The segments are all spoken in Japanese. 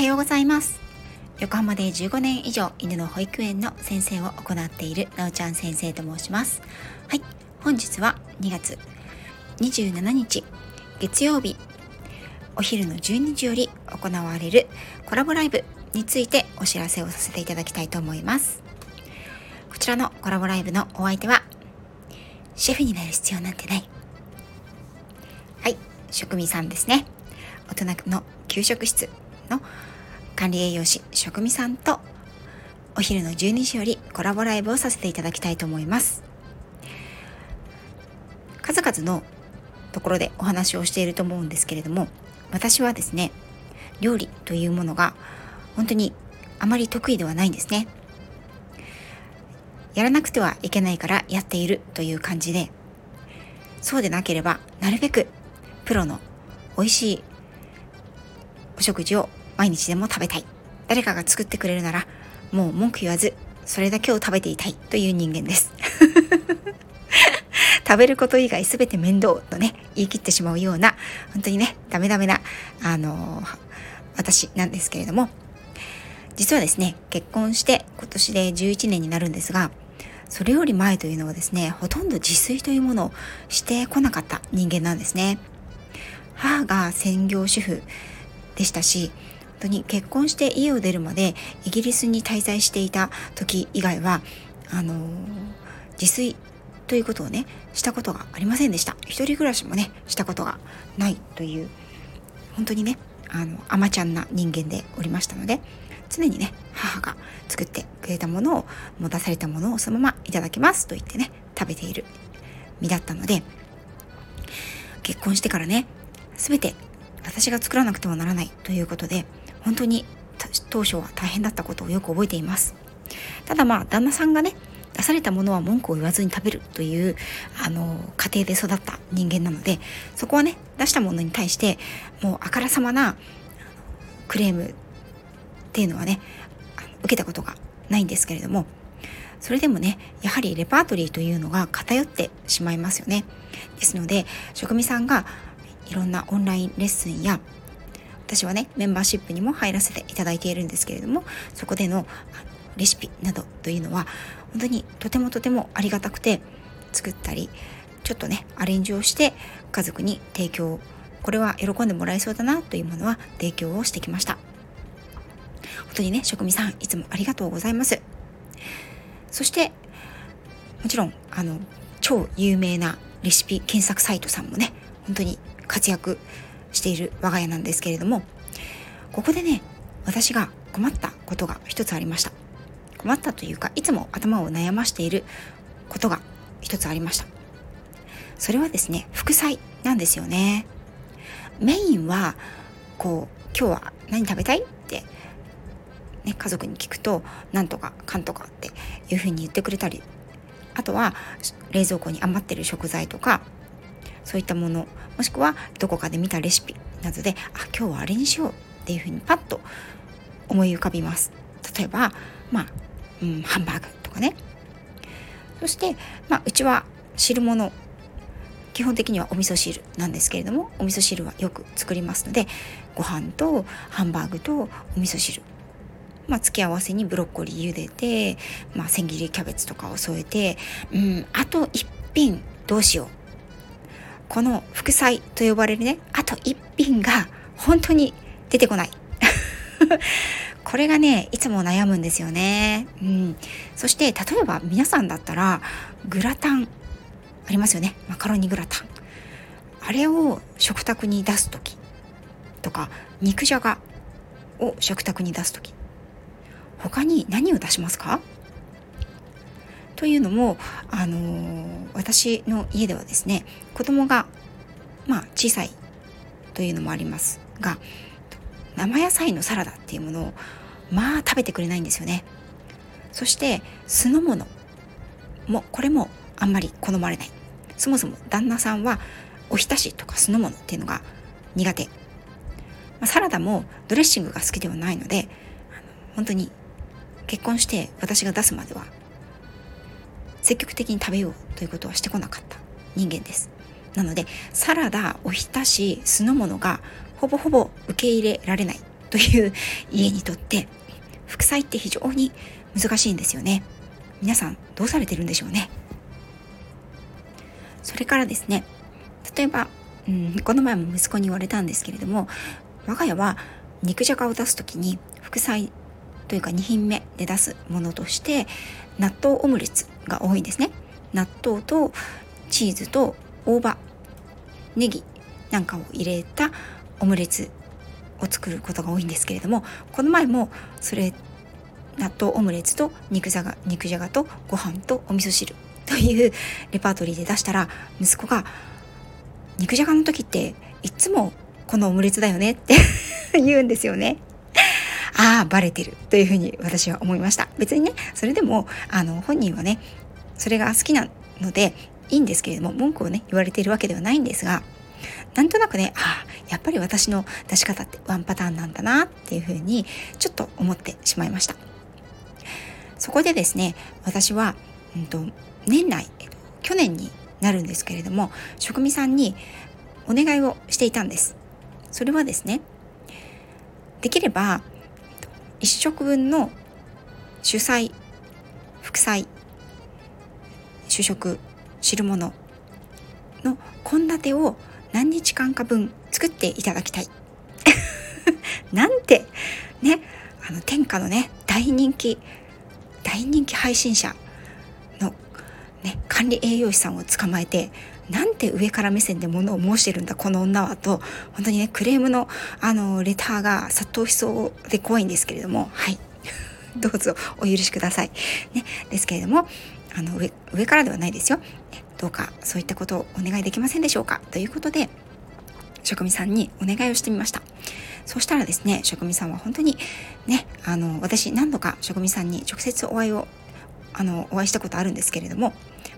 はようございます。横浜で15年以上犬の保育園の先生を行っているなおちゃん先生と申します。はい本日は2月27日月曜日。お昼の12時より行われるコラボライブについてお知らせをさせていただきたいと思います。こちらのコラボライブのお相手はシェフになる必要なんてない。はい職味さんですね。大人の給食室の管理栄養士職味さんとお昼の12時よりコラボライブをさせていただきたいと思います。数々のところでお話をしていると思うんですけれども私はですね料理というものが本当にあまり得意ではないんですね。やらなくてはいけないからやっているという感じでそうでなければなるべくプロの美味しいお食事を毎日でも食べたい。誰かが作ってくれるならもう文句言わずそれだけを食べていたい。という人間です。食べること以外全て面倒とね言い切ってしまうような本当にねダメダメなあのー、私なんですけれども実はですね結婚して今年で11年になるんですがそれより前というのはですねほとんど自炊というものをしてこなかった人間なんですね。母が専業主婦でしたし当に結婚して家を出るまでイギリスに滞在していた時以外はあの自炊ということをねしたことがありませんでした。一人暮らしもねしたことがないという本当にねあの甘ちゃんな人間でおりましたので常にね母が作ってくれたものを持たされたものをそのままいただきますと言ってね食べている身だったので結婚してからね全て私が作らなくてはならないということで本当に当初は大変だったことをよく覚えています。ただまあ旦那さんがね出されたものは文句を言わずに食べるというあの家庭で育った人間なのでそこはね出したものに対してもうあからさまなクレームっていうのはね受けたことがないんですけれどもそれでもねやはりレパートリーというのが偏ってしまいますよね。ですので職味さんがいろんなオンラインレッスンや私はねメンバーシップにも入らせていただいているんですけれどもそこでのレシピなどというのは本当にとてもとてもありがたくて作ったりちょっとねアレンジをして家族に提供これは喜んでもらえそうだなというものは提供をしてきました。本当にね職味さんいつもありがとうございます。そしてもちろんあの超有名なレシピ検索サイトさんもね本当に活躍している我が家なんですけれどもここでね私が困ったことが一つありました。困ったというかいつも頭を悩ましていることが一つありました。それはですね副菜なんですよね。メインはこう今日は何食べたいって、ね、家族に聞くとなんとかかんとかっていうふうに言ってくれたりあとは冷蔵庫に余ってる食材とかそういったものもしくはどこかで見たレシピなどであ今日はあれにしようっていうふうにパッと思い浮かびます。例えばまあ、うん、ハンバーグとかね。そして、まあ、うちは汁物基本的にはお味噌汁なんですけれどもお味噌汁はよく作りますのでご飯とハンバーグとお味噌汁。まあ、付け合わせにブロッコリー茹でて、まあ、千切りキャベツとかを添えて、うん、あと一品どうしようこの副菜と呼ばれるねあと一品が本当に出てこない。これがねいつも悩むんですよね、うん、そして例えば皆さんだったらグラタンありますよね。マカロニグラタン。あれを食卓に出す時とか肉じゃがを食卓に出す時。他に何を出しますか？というのも、あのー、私の家ではですね子供がまあ小さいというのもありますが生野菜のサラダっていうものをまあ食べてくれないんですよね。そして酢の物もこれもあんまり好まれない。そもそも旦那さんはおひたしとか酢の物っていうのが苦手、まあ、サラダもドレッシングが好きではないので本当に結婚して私が出すまでは積極的に食べようということはしてこなかった。人間です。なのでサラダおひたし酢の物がほぼほぼ受け入れられない。という 家にとって副菜って非常に難しいんですよね。皆さんどうされてるんでしょうね。それからですね例えば、うん、この前も息子に言われたんですけれども我が家は肉じゃがを出す時に副菜というか2品目で出すものとして納豆オムレツが多いんですね納豆とチーズと大葉ネギなんかを入れたオムレツを作ることが多いんですけれどもこの前もそれ納豆オムレツと肉じゃが肉じゃがとご飯とお味噌汁というレパートリーで出したら息子が「肉じゃがの時っていっつもこのオムレツだよね」って 言うんですよね。ああバレてる。というふうに私は思いました。別にねそれでもあの本人はねそれが好きなのでいいんですけれども文句をね言われているわけではないんですがなんとなくねああやっぱり私の出し方ってワンパターンなんだなっていうふうにちょっと思ってしまいました。そこでですね私は、うんと、年内、去年になるんですけれども職味さんにお願いをしていたんです。それはですねできれば1食分の主菜副菜主食汁物の献立を何日間か分作っていただきたい。なんてねあの天下のね大人気大人気配信者の、ね、管理栄養士さんを捕まえてなんて上から目線で物を申してるんだこの女はと本当にねクレームのあのレターが殺到しそうで怖いんですけれどもはい どうぞお許しください。ね、ですけれどもあの上上からではないですよ。どうかそういったことをお願いできませんでしょうかということで職味さんにお願いをしてみました。そしたらですね、職味さんは本当にね、あの、私何度か職味さんに直接お会いを、あの、お会いしたことあるんですけれども、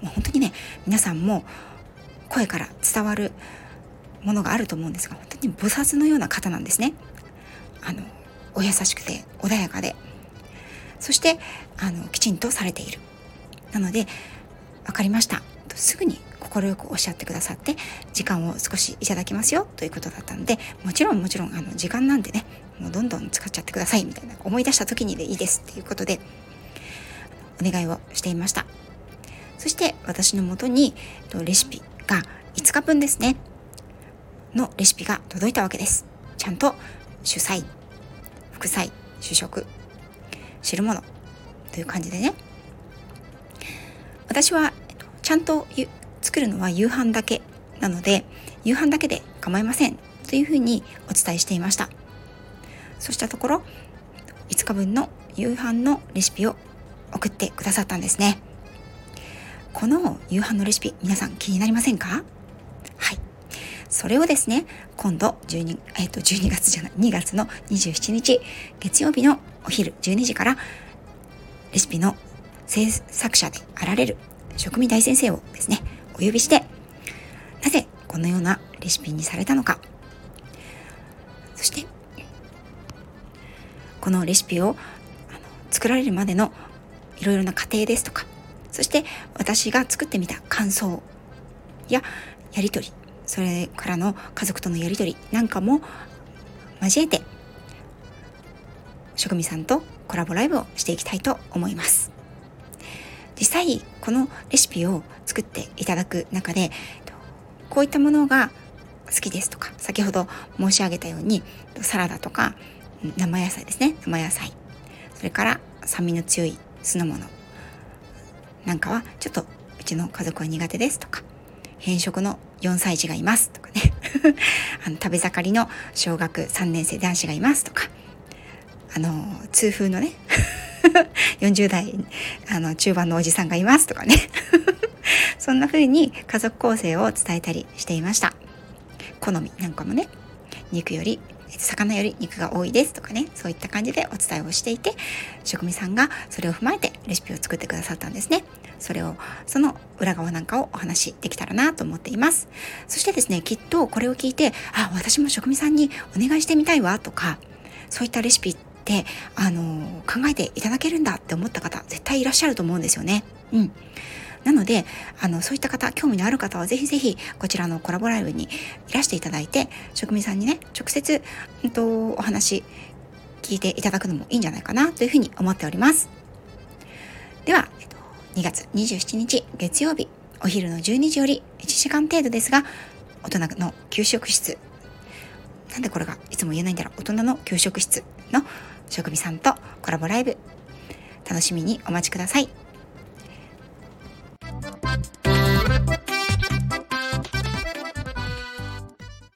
もう本当にね、皆さんも声から伝わるものがあると思うんですが、本当に菩薩のような方なんですね。あの、お優しくて穏やかで、そして、あの、きちんとされている。なので、分かりました。すぐに快くおっしゃってくださって時間を少しいただきますよということだったのでもちろんもちろんあの時間なんでねもうどんどん使っちゃってくださいみたいな思い出した時にでいいですっていうことでお願いをしていましたそして私のもとにレシピが5日分ですね。のレシピが届いたわけです。ちゃんと主菜副菜主食汁物という感じでね。私はちゃんと作るのは夕飯だけなので夕飯だけで構いません。というふうにお伝えしていました。そうしたところ5日分の夕飯のレシピを送ってくださったんですね。この夕飯のレシピ皆さん気になりませんか？はい。それをですね今度12、えー、と12月じゃない2月の27日月曜日のお昼12時からレシピの制作者であられる食味大先生をですねお呼びしてなぜこのようなレシピにされたのか。そしてこのレシピを作られるまでのいろいろな過程ですとかそして私が作ってみた感想ややり取りそれからの家族とのやり取りなんかも交えて職味さんとコラボライブをしていきたいと思います。実際このレシピを作っていただく中でこういったものが好きですとか先ほど申し上げたようにサラダとか生野菜ですね。生野菜。それから酸味の強い酢の物。なんかはちょっとうちの家族は苦手ですとか偏食の4歳児がいますとかね。あの食べ盛りの小学3年生男子がいますとかあの痛風のね 40代あの中盤のおじさんがいますとかね。そんな風に家族構成を伝えたりしていました。好みなんかもね肉より魚より肉が多いですとかねそういった感じでお伝えをしていて職味さんがそれを踏まえてレシピを作ってくださったんですね。それをその裏側なんかをお話しできたらなと思っています。そしてですねきっとこれを聞いてあ私も職味さんにお願いしてみたいわとかそういったレシピってあの考えていただけるんだって思った方絶対いらっしゃると思うんですよね。うん。なのであのそういった方興味のある方はぜひぜひこちらのコラボライブにいらしていただいて職味さんにね直接、うんと、お話聞いていただくのもいいんじゃないかなというふうに思っております。では、えっと、2月27日月曜日お昼の12時より1時間程度ですが大人の給食室なんでこれがいつも言えないんだろう大人の給食室の職味さんとコラボライブ楽しみにお待ちください。